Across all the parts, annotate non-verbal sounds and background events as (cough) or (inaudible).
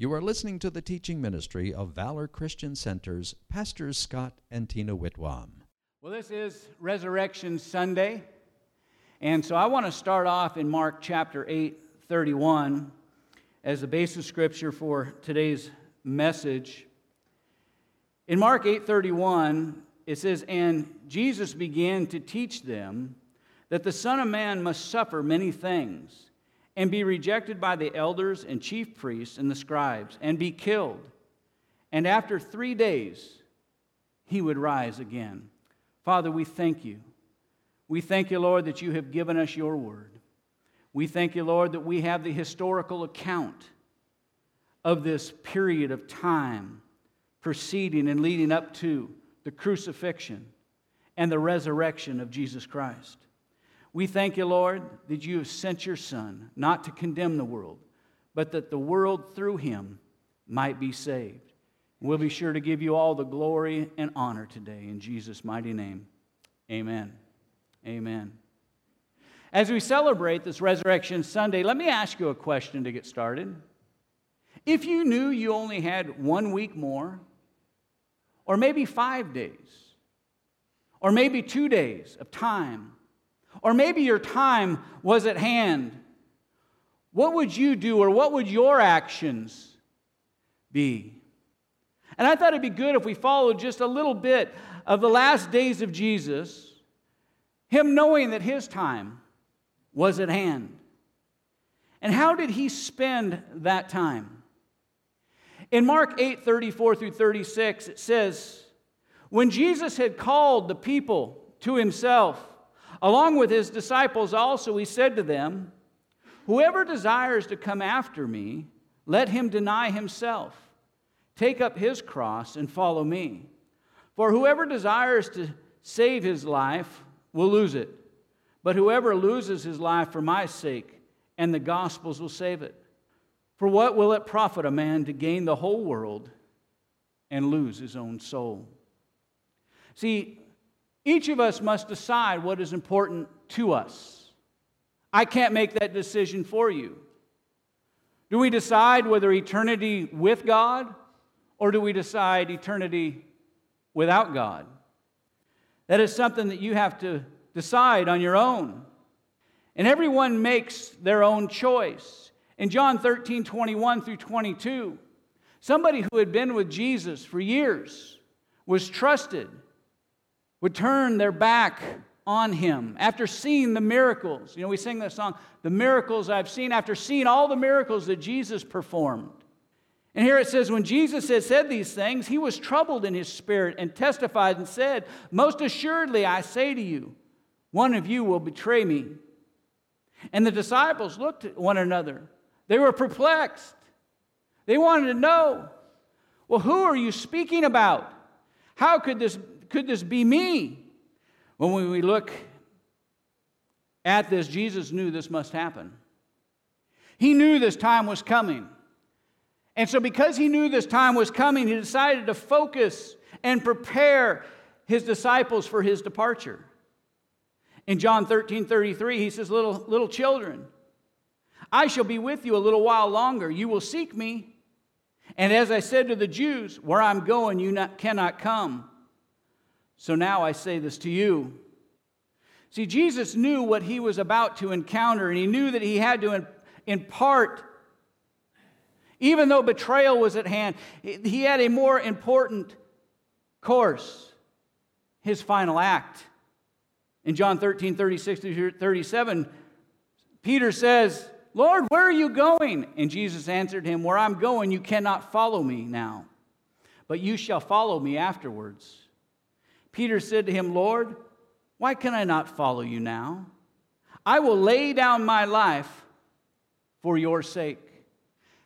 You are listening to the teaching ministry of Valor Christian Center's Pastors Scott and Tina Whitwam. Well, this is Resurrection Sunday. And so I want to start off in Mark chapter 8, 31 as the basis scripture for today's message. In Mark 8:31, it says, "And Jesus began to teach them that the Son of Man must suffer many things." And be rejected by the elders and chief priests and the scribes and be killed. And after three days, he would rise again. Father, we thank you. We thank you, Lord, that you have given us your word. We thank you, Lord, that we have the historical account of this period of time preceding and leading up to the crucifixion and the resurrection of Jesus Christ. We thank you, Lord, that you have sent your Son, not to condemn the world, but that the world through him might be saved. We'll be sure to give you all the glory and honor today in Jesus' mighty name. Amen. Amen. As we celebrate this Resurrection Sunday, let me ask you a question to get started. If you knew you only had one week more, or maybe five days, or maybe two days of time or maybe your time was at hand. What would you do, or what would your actions be? And I thought it'd be good if we followed just a little bit of the last days of Jesus, him knowing that his time was at hand. And how did he spend that time? In Mark 8 34 through 36, it says, When Jesus had called the people to himself, Along with his disciples also, he said to them, Whoever desires to come after me, let him deny himself, take up his cross, and follow me. For whoever desires to save his life will lose it, but whoever loses his life for my sake and the gospel's will save it. For what will it profit a man to gain the whole world and lose his own soul? See, each of us must decide what is important to us. I can't make that decision for you. Do we decide whether eternity with God or do we decide eternity without God? That is something that you have to decide on your own. And everyone makes their own choice. In John 13, 21 through 22, somebody who had been with Jesus for years was trusted would turn their back on him after seeing the miracles. You know, we sing that song, The Miracles I've Seen, after seeing all the miracles that Jesus performed. And here it says, when Jesus had said these things, he was troubled in his spirit and testified and said, Most assuredly, I say to you, one of you will betray me. And the disciples looked at one another. They were perplexed. They wanted to know, Well, who are you speaking about? How could this could this be me? When we look at this, Jesus knew this must happen. He knew this time was coming. And so, because he knew this time was coming, he decided to focus and prepare his disciples for his departure. In John 13 33, he says, Little, little children, I shall be with you a little while longer. You will seek me. And as I said to the Jews, where I'm going, you not, cannot come. So now I say this to you. See, Jesus knew what he was about to encounter, and he knew that he had to impart, even though betrayal was at hand, he had a more important course his final act. In John 13, 36 through 37, Peter says, Lord, where are you going? And Jesus answered him, Where I'm going, you cannot follow me now, but you shall follow me afterwards. Peter said to him, Lord, why can I not follow you now? I will lay down my life for your sake.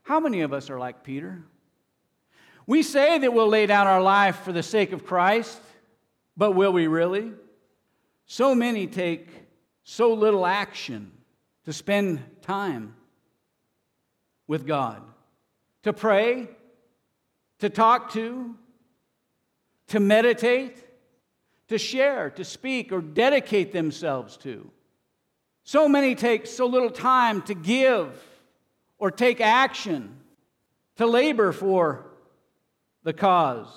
How many of us are like Peter? We say that we'll lay down our life for the sake of Christ, but will we really? So many take so little action to spend time with God, to pray, to talk to, to meditate to share, to speak, or dedicate themselves to. So many take so little time to give or take action to labor for the cause.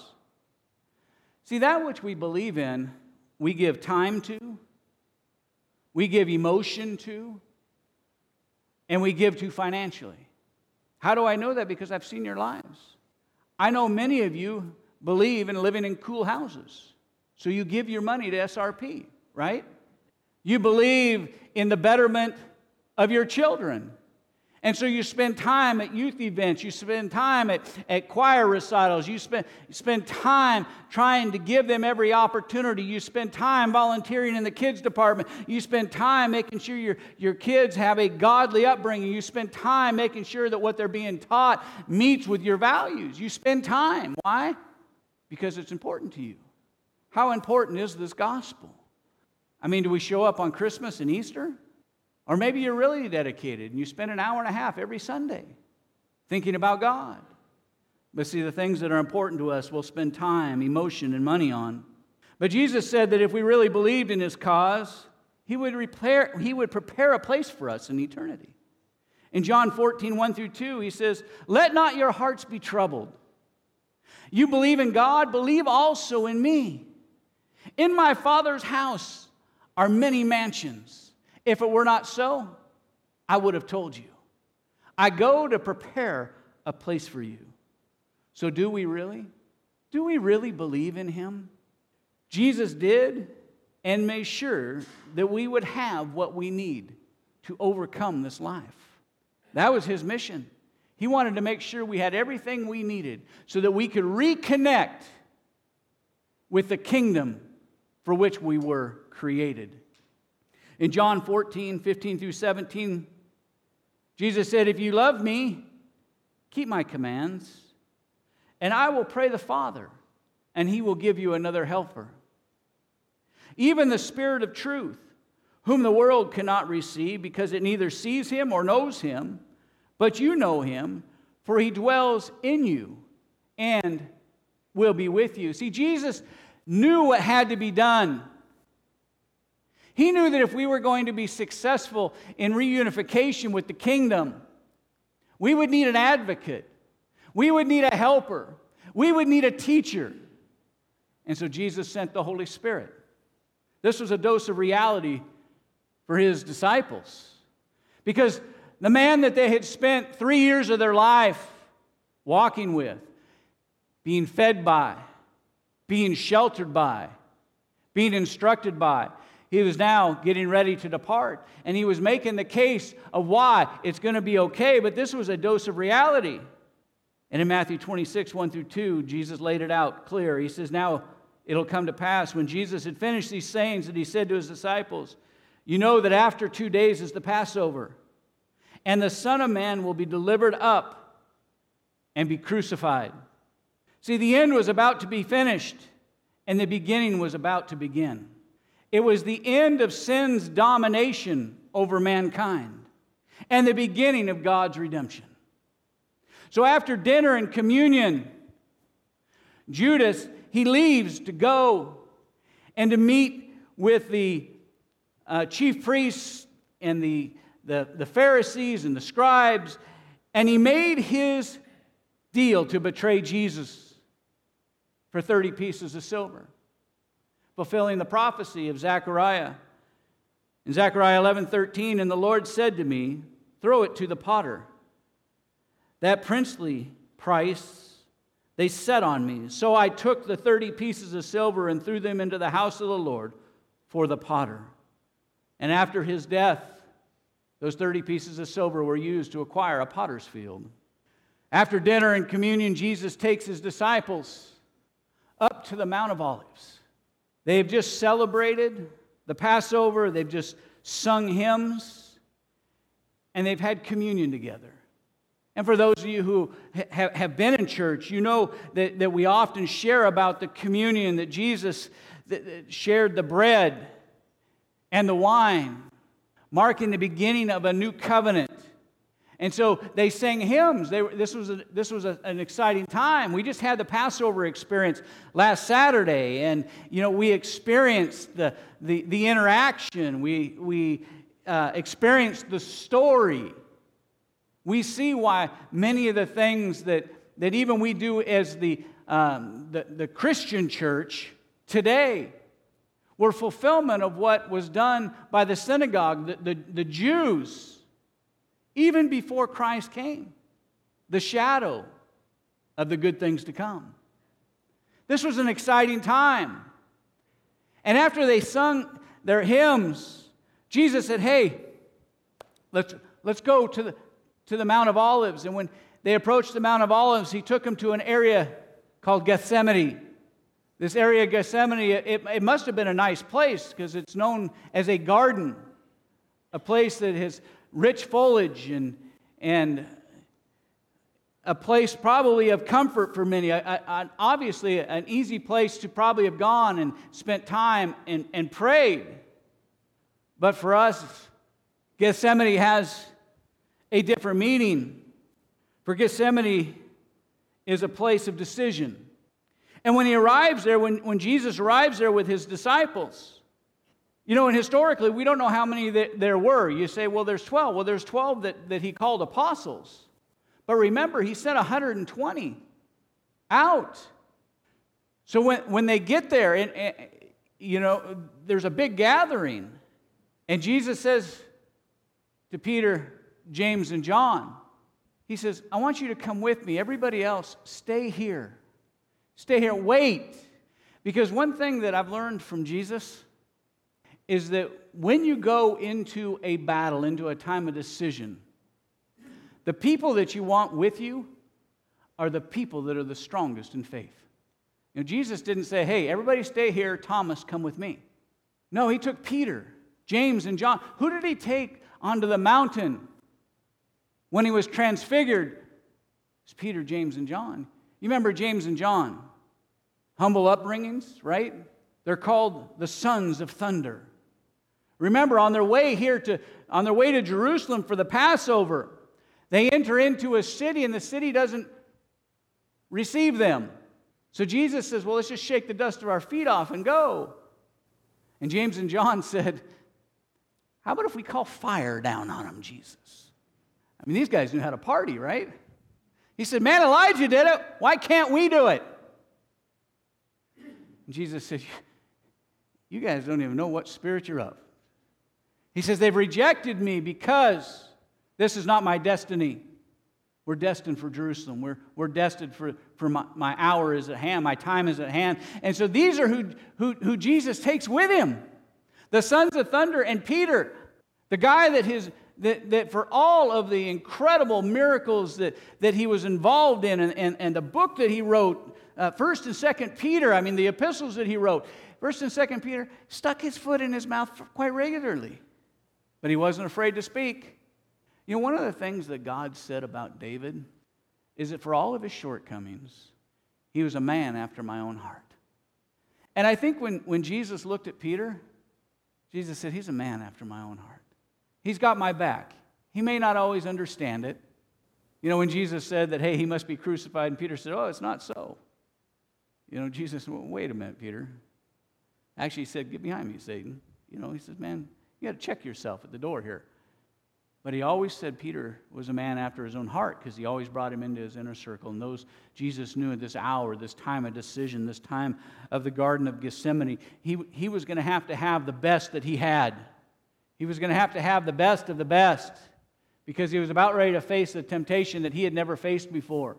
See, that which we believe in, we give time to, we give emotion to, and we give to financially. How do I know that? Because I've seen your lives. I know many of you believe in living in cool houses. So you give your money to SRP, right? You believe in the betterment of your children. And so you spend time at youth events, you spend time at, at choir recitals, you spend, you spend time trying to give them every opportunity, you spend time volunteering in the kids department, you spend time making sure your, your kids have a godly upbringing, you spend time making sure that what they're being taught meets with your values. You spend time. Why? Because it's important to you. How important is this gospel? I mean, do we show up on Christmas and Easter? Or maybe you're really dedicated and you spend an hour and a half every Sunday thinking about God. But see, the things that are important to us, we'll spend time, emotion, and money on. But Jesus said that if we really believed in his cause, he would, repair, he would prepare a place for us in eternity. In John 14, 1 through 2, he says, Let not your hearts be troubled. You believe in God, believe also in me. In my Father's house are many mansions. If it were not so, I would have told you. I go to prepare a place for you. So, do we really? Do we really believe in him? Jesus did and made sure that we would have what we need to overcome this life. That was his mission. He wanted to make sure we had everything we needed so that we could reconnect with the kingdom for which we were created. In John 14, 15 through 17, Jesus said, If you love me, keep my commands, and I will pray the Father, and he will give you another helper. Even the Spirit of truth, whom the world cannot receive because it neither sees him or knows him, but you know him, for he dwells in you and will be with you. See, Jesus knew what had to be done he knew that if we were going to be successful in reunification with the kingdom, we would need an advocate, we would need a helper, we would need a teacher. And so Jesus sent the Holy Spirit. This was a dose of reality for his disciples. Because the man that they had spent three years of their life walking with, being fed by, being sheltered by, being instructed by, he was now getting ready to depart. And he was making the case of why it's going to be okay, but this was a dose of reality. And in Matthew 26, 1 through 2, Jesus laid it out clear. He says, Now it'll come to pass when Jesus had finished these sayings that he said to his disciples, You know that after two days is the Passover, and the Son of Man will be delivered up and be crucified. See, the end was about to be finished, and the beginning was about to begin. It was the end of sin's domination over mankind and the beginning of God's redemption. So after dinner and communion, Judas, he leaves to go and to meet with the uh, chief priests and the, the, the Pharisees and the scribes, and he made his deal to betray Jesus for 30 pieces of silver fulfilling the prophecy of Zechariah. In Zechariah 11 13, and the Lord said to me, Throw it to the potter. That princely price they set on me. So I took the 30 pieces of silver and threw them into the house of the Lord for the potter. And after his death, those 30 pieces of silver were used to acquire a potter's field. After dinner and communion, Jesus takes his disciples up to the Mount of Olives. They've just celebrated the Passover, they've just sung hymns, and they've had communion together. And for those of you who have been in church, you know that, that we often share about the communion that Jesus shared the bread and the wine, marking the beginning of a new covenant. And so they sang hymns. They, this was, a, this was a, an exciting time. We just had the Passover experience last Saturday, and you know we experienced the, the, the interaction. We, we uh, experienced the story We see why many of the things that, that even we do as the, um, the, the Christian church today were fulfillment of what was done by the synagogue, the, the, the Jews, even before Christ came, the shadow of the good things to come. This was an exciting time. And after they sung their hymns, Jesus said, Hey, let's, let's go to the, to the Mount of Olives. And when they approached the Mount of Olives, he took them to an area called Gethsemane. This area, of Gethsemane, it, it must have been a nice place because it's known as a garden, a place that has rich foliage and, and a place probably of comfort for many. Obviously, an easy place to probably have gone and spent time and, and prayed. But for us, Gethsemane has a different meaning. For Gethsemane is a place of decision. And when he arrives there, when, when Jesus arrives there with his disciples, you know, and historically, we don't know how many there were. You say, well, there's 12. Well, there's 12 that, that he called apostles. But remember, he sent 120 out. So when, when they get there, and, and, you know, there's a big gathering. And Jesus says to Peter, James, and John, He says, I want you to come with me. Everybody else, stay here. Stay here, wait. Because one thing that I've learned from Jesus is that when you go into a battle, into a time of decision, the people that you want with you are the people that are the strongest in faith. You know, Jesus didn't say, hey, everybody stay here, Thomas, come with me. No, he took Peter, James, and John. Who did he take onto the mountain when he was transfigured? It's Peter, James, and John. You remember James and John? Humble upbringings, right? They're called the sons of thunder. Remember, on their way here to, on their way to Jerusalem for the Passover, they enter into a city and the city doesn't receive them. So Jesus says, Well, let's just shake the dust of our feet off and go. And James and John (laughs) said, How about if we call fire down on them, Jesus? I mean, these guys knew how to party, right? He said, Man, Elijah did it. Why can't we do it? And Jesus said, You guys don't even know what spirit you're of. He says, They've rejected me because this is not my destiny. We're destined for Jerusalem. We're, we're destined for, for my, my hour is at hand, my time is at hand. And so these are who, who, who Jesus takes with him the sons of thunder and Peter, the guy that his, that, that for all of the incredible miracles that, that he was involved in and, and, and the book that he wrote, uh, 1st and 2nd Peter, I mean, the epistles that he wrote, 1st and 2nd Peter, stuck his foot in his mouth quite regularly. But he wasn't afraid to speak. You know, one of the things that God said about David is that for all of his shortcomings, he was a man after my own heart. And I think when, when Jesus looked at Peter, Jesus said, He's a man after my own heart. He's got my back. He may not always understand it. You know, when Jesus said that, hey, he must be crucified, and Peter said, oh, it's not so. You know, Jesus well, wait a minute, Peter. Actually, he said, get behind me, Satan. You know, he says, man, you got to check yourself at the door here. But he always said Peter was a man after his own heart because he always brought him into his inner circle. And those Jesus knew at this hour, this time of decision, this time of the Garden of Gethsemane, he, he was going to have to have the best that he had. He was going to have to have the best of the best because he was about ready to face the temptation that he had never faced before.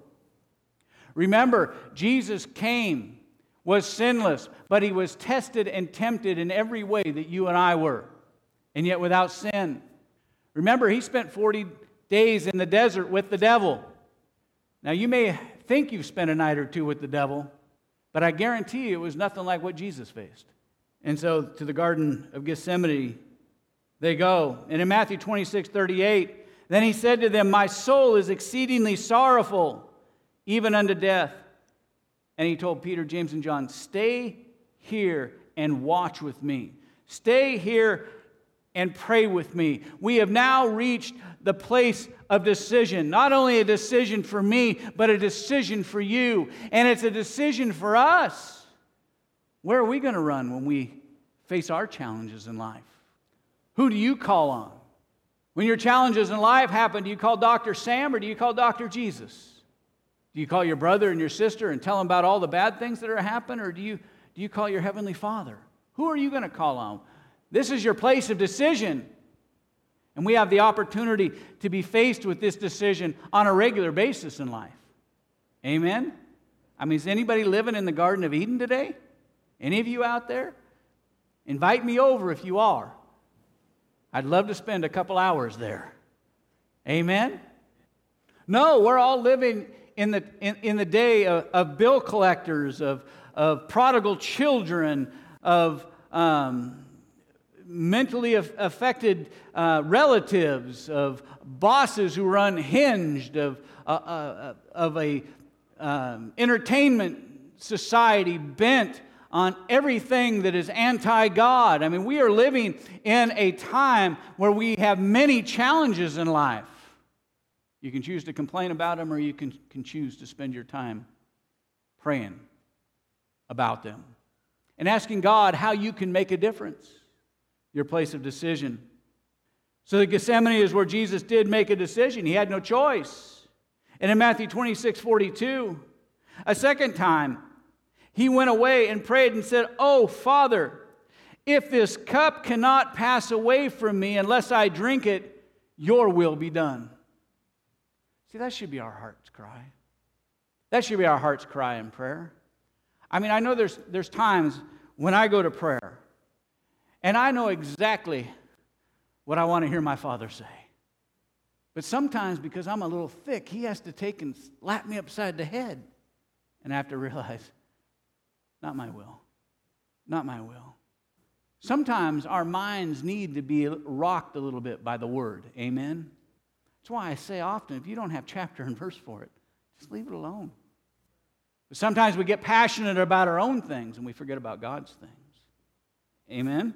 Remember, Jesus came, was sinless, but he was tested and tempted in every way that you and I were, and yet without sin. Remember, he spent 40 days in the desert with the devil. Now, you may think you've spent a night or two with the devil, but I guarantee you it was nothing like what Jesus faced. And so, to the Garden of Gethsemane, they go. And in Matthew 26 38, then he said to them, My soul is exceedingly sorrowful, even unto death. And he told Peter, James, and John, Stay here and watch with me. Stay here and pray with me. We have now reached the place of decision. Not only a decision for me, but a decision for you. And it's a decision for us. Where are we going to run when we face our challenges in life? Who do you call on? When your challenges in life happen, do you call Dr. Sam or do you call Dr. Jesus? Do you call your brother and your sister and tell them about all the bad things that are happening, or do you, do you call your Heavenly Father? Who are you going to call on? This is your place of decision. And we have the opportunity to be faced with this decision on a regular basis in life. Amen? I mean, is anybody living in the Garden of Eden today? Any of you out there? Invite me over if you are. I'd love to spend a couple hours there. Amen? No, we're all living in the, in, in the day of, of bill collectors, of, of prodigal children, of um, mentally affected uh, relatives, of bosses who are unhinged, of, uh, uh, of a um, entertainment society bent on everything that is anti God. I mean, we are living in a time where we have many challenges in life. You can choose to complain about them or you can, can choose to spend your time praying about them and asking God how you can make a difference, your place of decision. So, the Gethsemane is where Jesus did make a decision. He had no choice. And in Matthew 26 42, a second time, he went away and prayed and said, Oh, Father, if this cup cannot pass away from me unless I drink it, your will be done. See, that should be our heart's cry. That should be our heart's cry in prayer. I mean, I know there's, there's times when I go to prayer and I know exactly what I want to hear my Father say. But sometimes, because I'm a little thick, he has to take and slap me upside the head. And I have to realize, not my will. Not my will. Sometimes our minds need to be rocked a little bit by the word. Amen? That's why I say often if you don't have chapter and verse for it, just leave it alone. But sometimes we get passionate about our own things and we forget about God's things. Amen?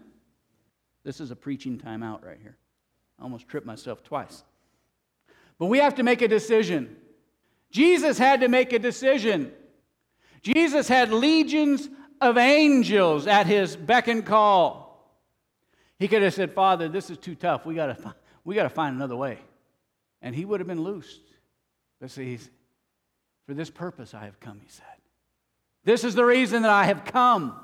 This is a preaching time out right here. I almost tripped myself twice. But we have to make a decision. Jesus had to make a decision. Jesus had legions of angels at his beck and call. He could have said, Father, this is too tough. We got we to find another way and he would have been loosed. But see, for this purpose I have come, he said. This is the reason that I have come.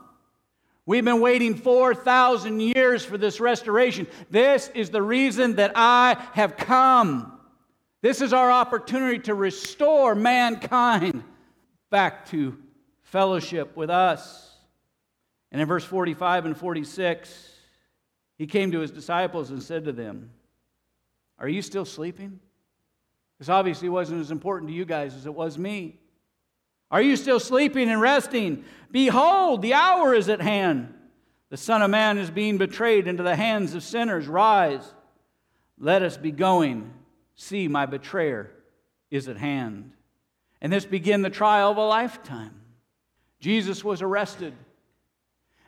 We've been waiting 4,000 years for this restoration. This is the reason that I have come. This is our opportunity to restore mankind back to fellowship with us. And in verse 45 and 46, he came to his disciples and said to them, Are you still sleeping? This obviously wasn't as important to you guys as it was me. Are you still sleeping and resting? Behold, the hour is at hand. The Son of Man is being betrayed into the hands of sinners. Rise, let us be going. See, my betrayer is at hand. And this began the trial of a lifetime. Jesus was arrested.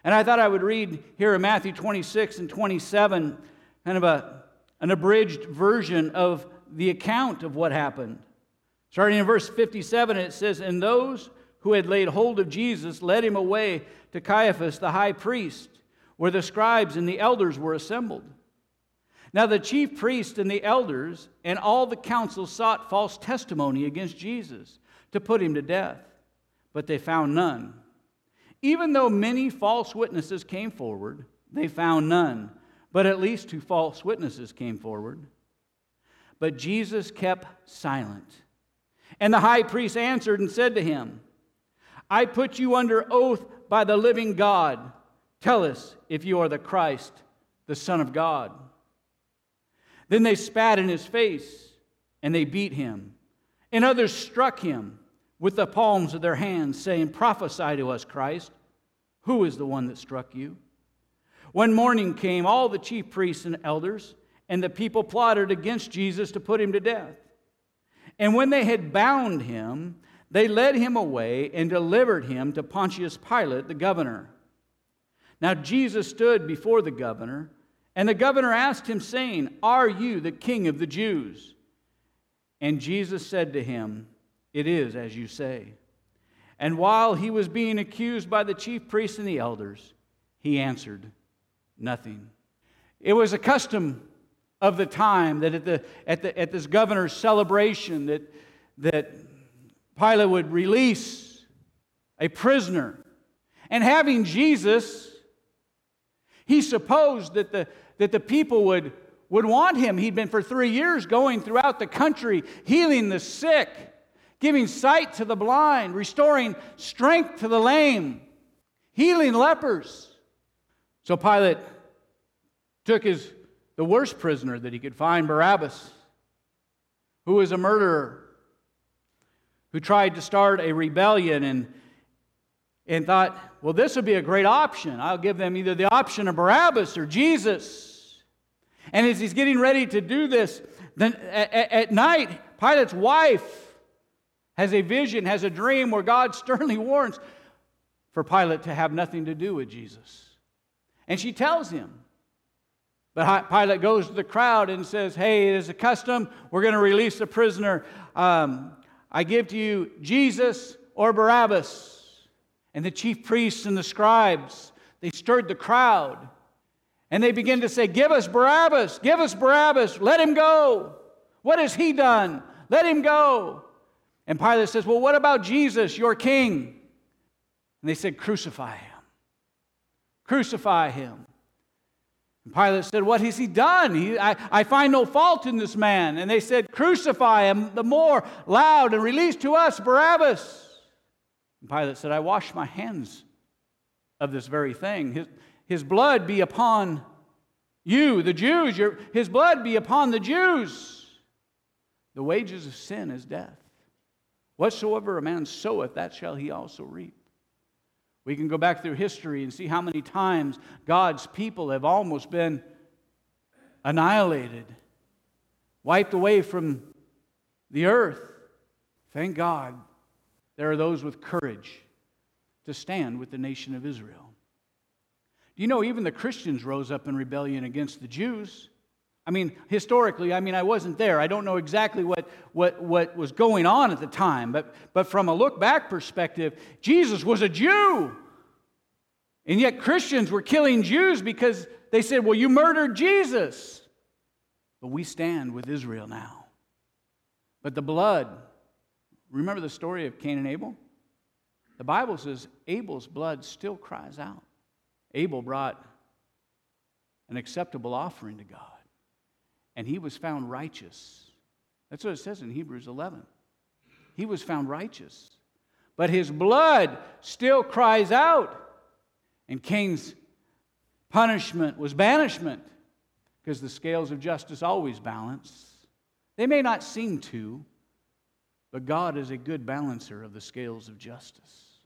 And I thought I would read here in Matthew 26 and 27 kind of a, an abridged version of the account of what happened. Starting in verse 57, it says, And those who had laid hold of Jesus led him away to Caiaphas the high priest, where the scribes and the elders were assembled. Now the chief priests and the elders and all the council sought false testimony against Jesus to put him to death, but they found none. Even though many false witnesses came forward, they found none, but at least two false witnesses came forward. But Jesus kept silent. And the high priest answered and said to him, I put you under oath by the living God. Tell us if you are the Christ, the Son of God. Then they spat in his face and they beat him. And others struck him with the palms of their hands, saying, Prophesy to us, Christ. Who is the one that struck you? When morning came, all the chief priests and elders and the people plotted against Jesus to put him to death. And when they had bound him, they led him away and delivered him to Pontius Pilate, the governor. Now Jesus stood before the governor, and the governor asked him, saying, Are you the king of the Jews? And Jesus said to him, It is as you say. And while he was being accused by the chief priests and the elders, he answered nothing. It was a custom of the time that at, the, at, the, at this governor's celebration that, that Pilate would release a prisoner. And having Jesus, he supposed that the, that the people would, would want him. He'd been for three years going throughout the country, healing the sick, giving sight to the blind, restoring strength to the lame, healing lepers. So Pilate took his the worst prisoner that he could find, Barabbas, who was a murderer, who tried to start a rebellion and, and thought, well, this would be a great option. I'll give them either the option of Barabbas or Jesus. And as he's getting ready to do this, then at, at night, Pilate's wife has a vision, has a dream where God (laughs) sternly warns for Pilate to have nothing to do with Jesus. And she tells him, but Pilate goes to the crowd and says, Hey, it is a custom. We're going to release a prisoner. Um, I give to you Jesus or Barabbas. And the chief priests and the scribes, they stirred the crowd. And they begin to say, Give us Barabbas, give us Barabbas, let him go. What has he done? Let him go. And Pilate says, Well, what about Jesus, your king? And they said, Crucify him. Crucify him. Pilate said, What has he done? He, I, I find no fault in this man. And they said, Crucify him the more loud and release to us Barabbas. And Pilate said, I wash my hands of this very thing. His, his blood be upon you, the Jews, your, his blood be upon the Jews. The wages of sin is death. Whatsoever a man soweth, that shall he also reap. We can go back through history and see how many times God's people have almost been annihilated, wiped away from the earth. Thank God there are those with courage to stand with the nation of Israel. Do you know even the Christians rose up in rebellion against the Jews? I mean, historically, I mean, I wasn't there. I don't know exactly what, what, what was going on at the time, but, but from a look back perspective, Jesus was a Jew. And yet Christians were killing Jews because they said, well, you murdered Jesus. But we stand with Israel now. But the blood, remember the story of Cain and Abel? The Bible says Abel's blood still cries out. Abel brought an acceptable offering to God, and he was found righteous. That's what it says in Hebrews 11. He was found righteous, but his blood still cries out. And Cain's punishment was banishment because the scales of justice always balance. They may not seem to, but God is a good balancer of the scales of justice.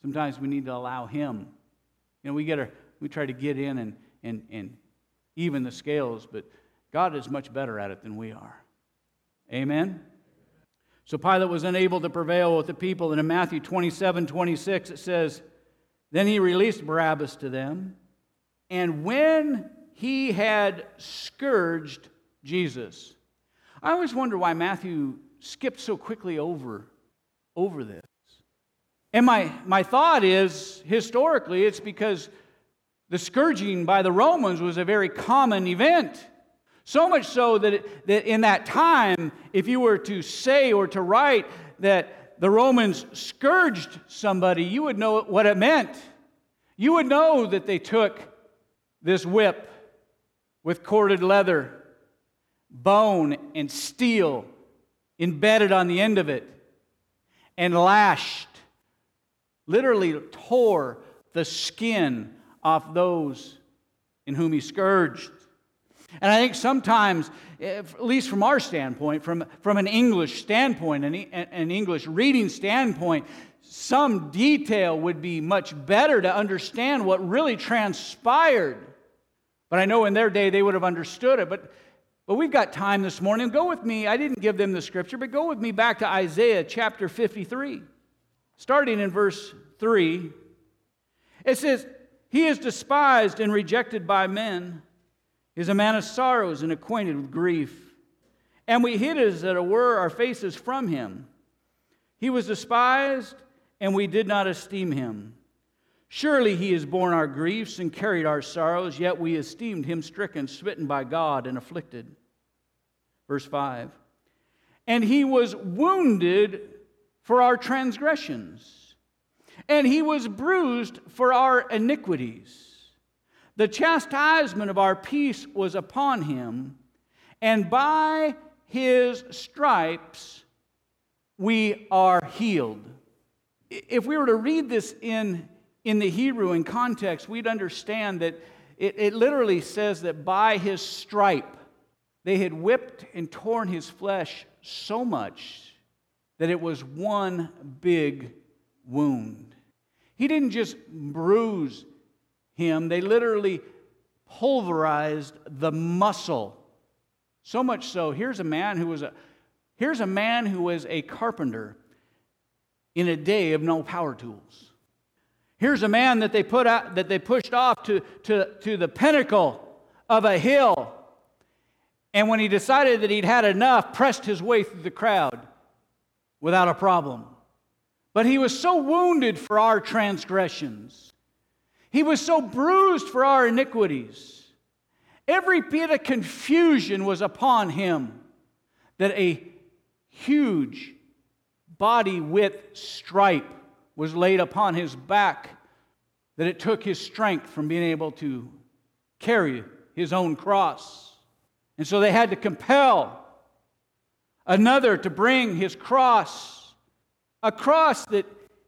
Sometimes we need to allow Him. You know, we, get our, we try to get in and, and, and even the scales, but God is much better at it than we are. Amen? So Pilate was unable to prevail with the people. And in Matthew 27 26, it says, then he released Barabbas to them. And when he had scourged Jesus, I always wonder why Matthew skipped so quickly over, over this. And my, my thought is historically, it's because the scourging by the Romans was a very common event. So much so that, it, that in that time, if you were to say or to write that the Romans scourged somebody, you would know what it meant. You would know that they took this whip with corded leather, bone, and steel embedded on the end of it, and lashed, literally tore the skin off those in whom he scourged. And I think sometimes, at least from our standpoint, from, from an English standpoint, an, an English reading standpoint, some detail would be much better to understand what really transpired. But I know in their day they would have understood it. But, but we've got time this morning. Go with me. I didn't give them the scripture, but go with me back to Isaiah chapter 53, starting in verse 3. It says, He is despised and rejected by men is a man of sorrows and acquainted with grief. And we hid as it were our faces from him. He was despised, and we did not esteem him. Surely he has borne our griefs and carried our sorrows, yet we esteemed him stricken, smitten by God, and afflicted. Verse 5 And he was wounded for our transgressions, and he was bruised for our iniquities. The chastisement of our peace was upon him, and by his stripes we are healed. If we were to read this in in the Hebrew in context, we'd understand that it, it literally says that by his stripe, they had whipped and torn his flesh so much that it was one big wound. He didn't just bruise him, they literally pulverized the muscle. So much so, here's a man who was a here's a man who was a carpenter in a day of no power tools. Here's a man that they put out, that they pushed off to, to, to the pinnacle of a hill. And when he decided that he'd had enough, pressed his way through the crowd without a problem. But he was so wounded for our transgressions. He was so bruised for our iniquities. Every bit of confusion was upon him that a huge body width stripe was laid upon his back that it took his strength from being able to carry his own cross. And so they had to compel another to bring his cross, a cross that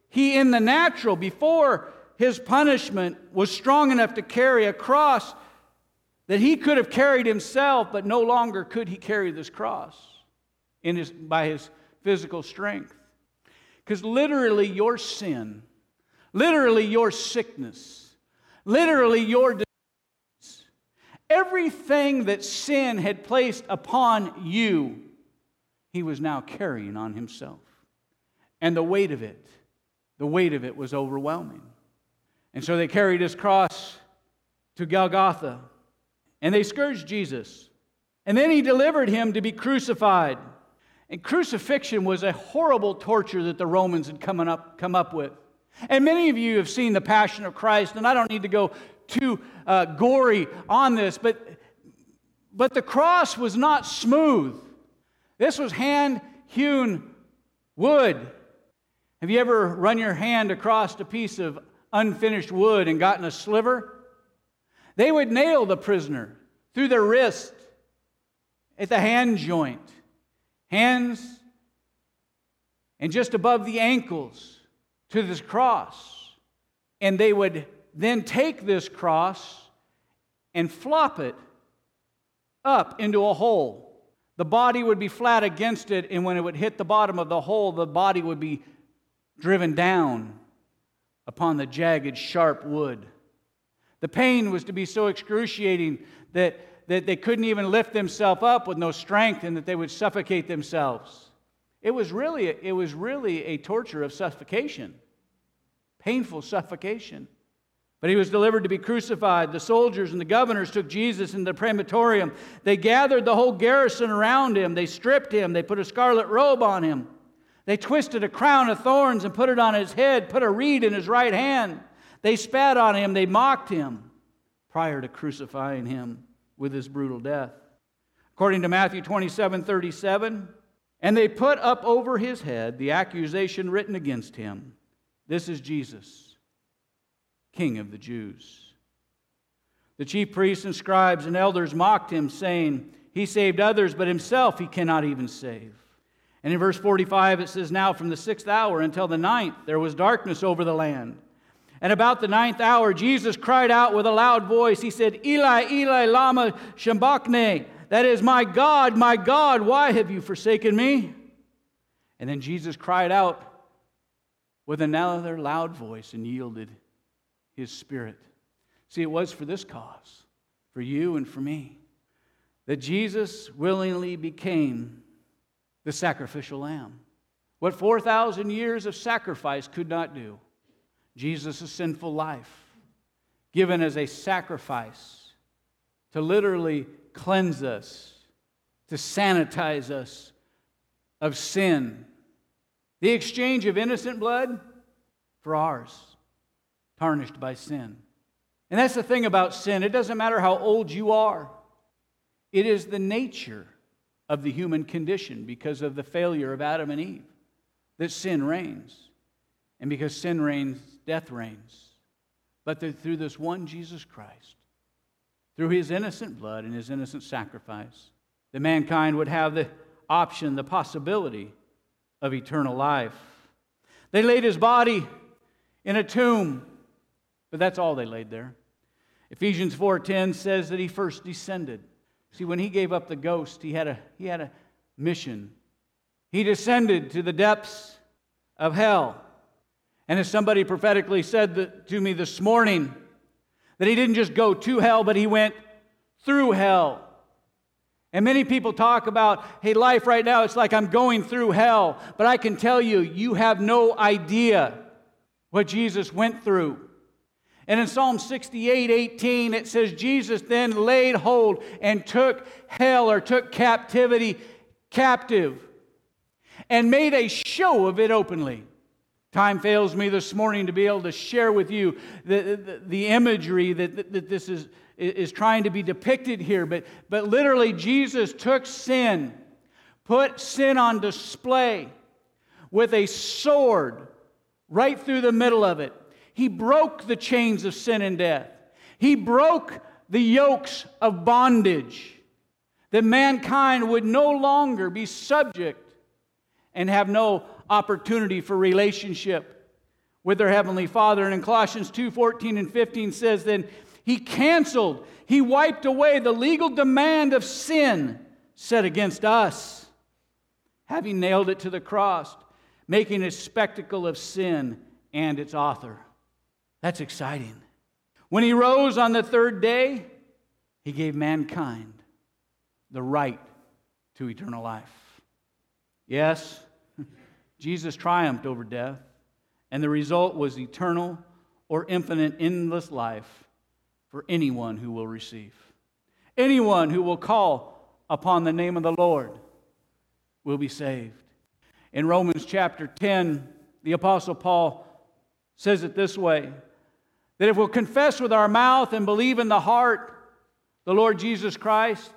he, in the natural, before his punishment, was strong enough to carry, a cross that he could have carried himself, but no longer could he carry this cross in his, by his physical strength. Because literally, your sin, literally, your sickness, literally, your disease, everything that sin had placed upon you, he was now carrying on himself. And the weight of it, the weight of it was overwhelming. And so they carried his cross to Golgotha and they scourged Jesus. And then he delivered him to be crucified. And crucifixion was a horrible torture that the Romans had come up, come up with. And many of you have seen the Passion of Christ, and I don't need to go too uh, gory on this, but, but the cross was not smooth. This was hand hewn wood. Have you ever run your hand across a piece of unfinished wood and gotten a sliver? They would nail the prisoner through their wrist at the hand joint hands, and just above the ankles to this cross. And they would then take this cross and flop it up into a hole. The body would be flat against it, and when it would hit the bottom of the hole, the body would be driven down upon the jagged, sharp wood. The pain was to be so excruciating that that they couldn't even lift themselves up with no strength and that they would suffocate themselves. It was really, it was really a torture of suffocation, painful suffocation. But he was delivered to be crucified. The soldiers and the governors took Jesus into the praetorium. They gathered the whole garrison around him. They stripped him. They put a scarlet robe on him. They twisted a crown of thorns and put it on his head, put a reed in his right hand. They spat on him. They mocked him prior to crucifying him with his brutal death. According to Matthew 27 37, and they put up over his head the accusation written against him This is Jesus, King of the Jews. The chief priests and scribes and elders mocked him, saying, He saved others, but himself he cannot even save. And in verse 45, it says, Now from the sixth hour until the ninth, there was darkness over the land. And about the ninth hour, Jesus cried out with a loud voice. He said, Eli, Eli, Lama Sabachthani. That is, My God, my God, why have you forsaken me? And then Jesus cried out with another loud voice and yielded his spirit. See, it was for this cause, for you and for me, that Jesus willingly became the sacrificial lamb. What 4,000 years of sacrifice could not do. Jesus' sinful life, given as a sacrifice to literally cleanse us, to sanitize us of sin. The exchange of innocent blood for ours, tarnished by sin. And that's the thing about sin. It doesn't matter how old you are, it is the nature of the human condition because of the failure of Adam and Eve that sin reigns. And because sin reigns, death reigns. But through this one Jesus Christ, through his innocent blood and his innocent sacrifice, that mankind would have the option, the possibility of eternal life. They laid his body in a tomb, but that's all they laid there. Ephesians 4:10 says that he first descended. See, when he gave up the ghost, he had a, he had a mission. He descended to the depths of hell. And as somebody prophetically said to me this morning, that he didn't just go to hell, but he went through hell. And many people talk about, hey, life right now, it's like I'm going through hell. But I can tell you, you have no idea what Jesus went through. And in Psalm 68 18, it says, Jesus then laid hold and took hell or took captivity captive and made a show of it openly. Time fails me this morning to be able to share with you the, the, the imagery that, that, that this is, is trying to be depicted here. But, but literally, Jesus took sin, put sin on display with a sword right through the middle of it. He broke the chains of sin and death, He broke the yokes of bondage, that mankind would no longer be subject and have no opportunity for relationship with their heavenly Father. And in Colossians 2:14 and 15 says, Then he canceled, he wiped away the legal demand of sin set against us, having nailed it to the cross, making a spectacle of sin and its author. That's exciting. When he rose on the third day, he gave mankind the right to eternal life. Yes, (laughs) Jesus triumphed over death, and the result was eternal or infinite, endless life for anyone who will receive. Anyone who will call upon the name of the Lord will be saved. In Romans chapter 10, the Apostle Paul says it this way that if we'll confess with our mouth and believe in the heart the Lord Jesus Christ,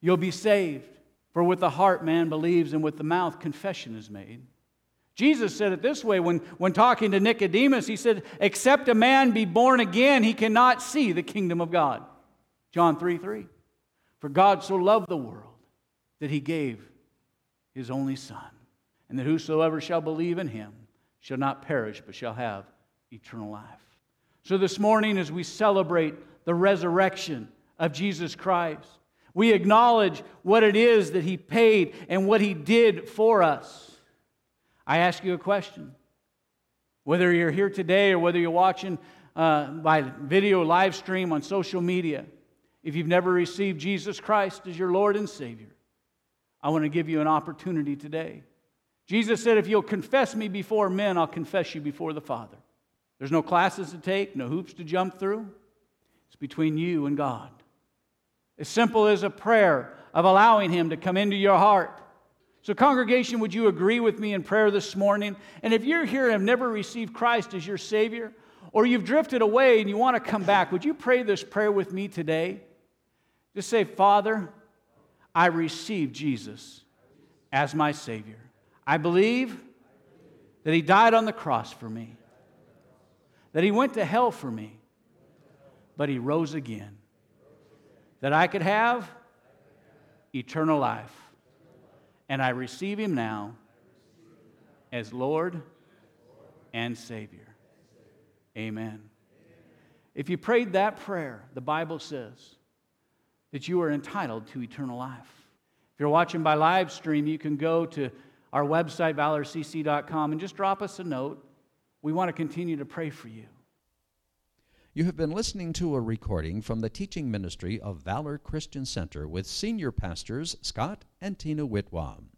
you'll be saved. For with the heart man believes, and with the mouth confession is made. Jesus said it this way when, when talking to Nicodemus. He said, Except a man be born again, he cannot see the kingdom of God. John 3 3. For God so loved the world that he gave his only Son, and that whosoever shall believe in him shall not perish, but shall have eternal life. So this morning, as we celebrate the resurrection of Jesus Christ, we acknowledge what it is that he paid and what he did for us. I ask you a question. Whether you're here today or whether you're watching uh, by video live stream on social media, if you've never received Jesus Christ as your Lord and Savior, I want to give you an opportunity today. Jesus said, If you'll confess me before men, I'll confess you before the Father. There's no classes to take, no hoops to jump through. It's between you and God. As simple as a prayer of allowing Him to come into your heart so, congregation, would you agree with me in prayer this morning? And if you're here and have never received Christ as your Savior, or you've drifted away and you want to come back, would you pray this prayer with me today? Just say, Father, I receive Jesus as my Savior. I believe that He died on the cross for me, that He went to hell for me, but He rose again, that I could have eternal life and I receive him now as Lord and Savior. Amen. If you prayed that prayer, the Bible says that you are entitled to eternal life. If you're watching by live stream, you can go to our website, valorcc.com, and just drop us a note. We want to continue to pray for you. You have been listening to a recording from the teaching ministry of Valor Christian Center with senior pastors Scott and Tina Whitwam.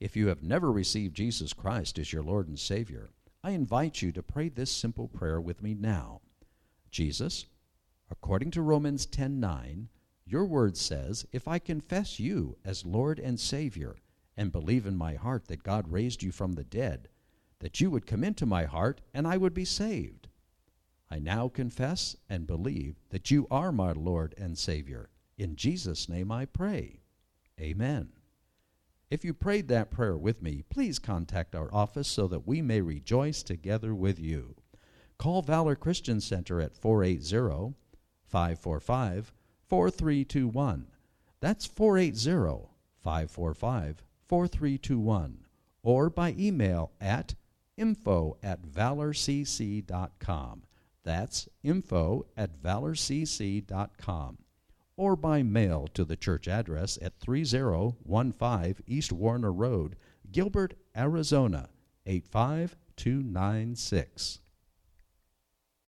If you have never received Jesus Christ as your Lord and Savior, I invite you to pray this simple prayer with me now. Jesus, according to Romans 10:9, your word says, "If I confess you as Lord and Savior and believe in my heart that God raised you from the dead, that you would come into my heart and I would be saved." I now confess and believe that you are my Lord and Savior. In Jesus' name I pray. Amen. If you prayed that prayer with me, please contact our office so that we may rejoice together with you. Call Valor Christian Center at 480 545 4321. That's 480 545 4321. Or by email at info at valorcc.com. That's info at valorcc.com. Or by mail to the church address at 3015 East Warner Road, Gilbert, Arizona 85296.